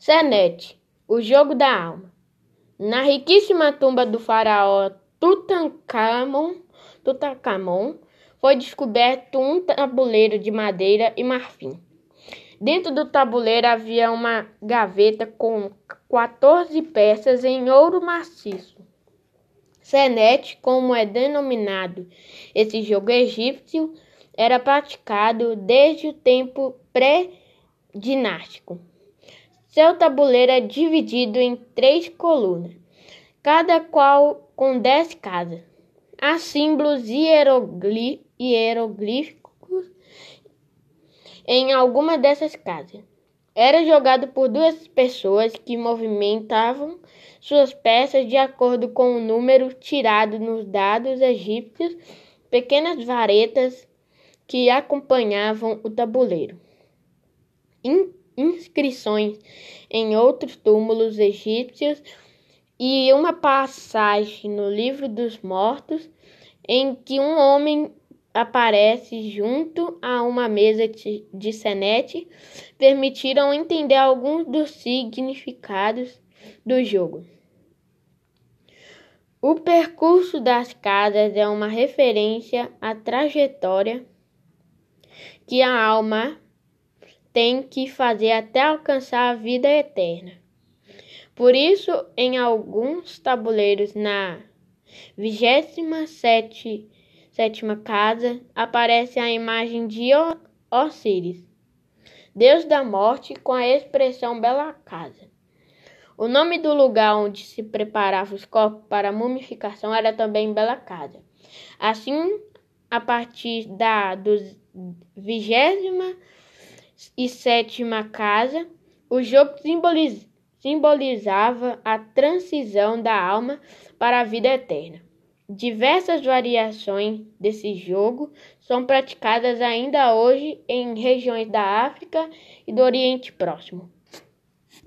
Senet, o jogo da alma. Na riquíssima tumba do faraó Tutankhamon, Tutankhamon foi descoberto um tabuleiro de madeira e marfim. Dentro do tabuleiro havia uma gaveta com 14 peças em ouro maciço. Senet, como é denominado esse jogo egípcio, era praticado desde o tempo pré-dinástico. Seu tabuleiro é dividido em três colunas, cada qual com dez casas. Há símbolos hieroglíficos em alguma dessas casas. Era jogado por duas pessoas que movimentavam suas peças de acordo com o número tirado nos dados egípcios, pequenas varetas que acompanhavam o tabuleiro inscrições em outros túmulos egípcios e uma passagem no Livro dos Mortos em que um homem aparece junto a uma mesa de senete permitiram entender alguns dos significados do jogo. O percurso das casas é uma referência à trajetória que a alma tem que fazer até alcançar a vida eterna. Por isso, em alguns tabuleiros na vigésima sétima casa aparece a imagem de Osíris, deus da morte, com a expressão Bela Casa. O nome do lugar onde se preparava os corpos para a mumificação era também Bela Casa. Assim, a partir da vigésima e sétima casa, o jogo simbolizava a transição da alma para a vida eterna. Diversas variações desse jogo são praticadas ainda hoje em regiões da África e do Oriente Próximo.